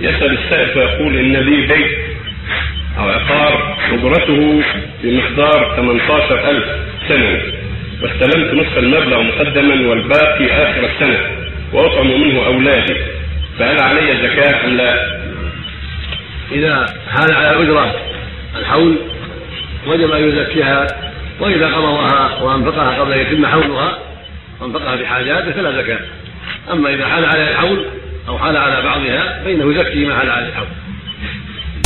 يسأل السائل فيقول إن لي بيت أو عقار أجرته بمقدار 18000 سنة واستلمت نصف المبلغ مقدما والباقي آخر السنة وأطعم منه أولادي فهل علي زكاة أم لا؟ إذا حال على الأجرة الحول وجب أن يزكيها وإذا قبضها وأنفقها قبل أن يتم حولها وأنفقها بحاجاته فلا زكاة أما إذا حال على الحول أو حال على بعضها فإنه يزكي ما حال على الحول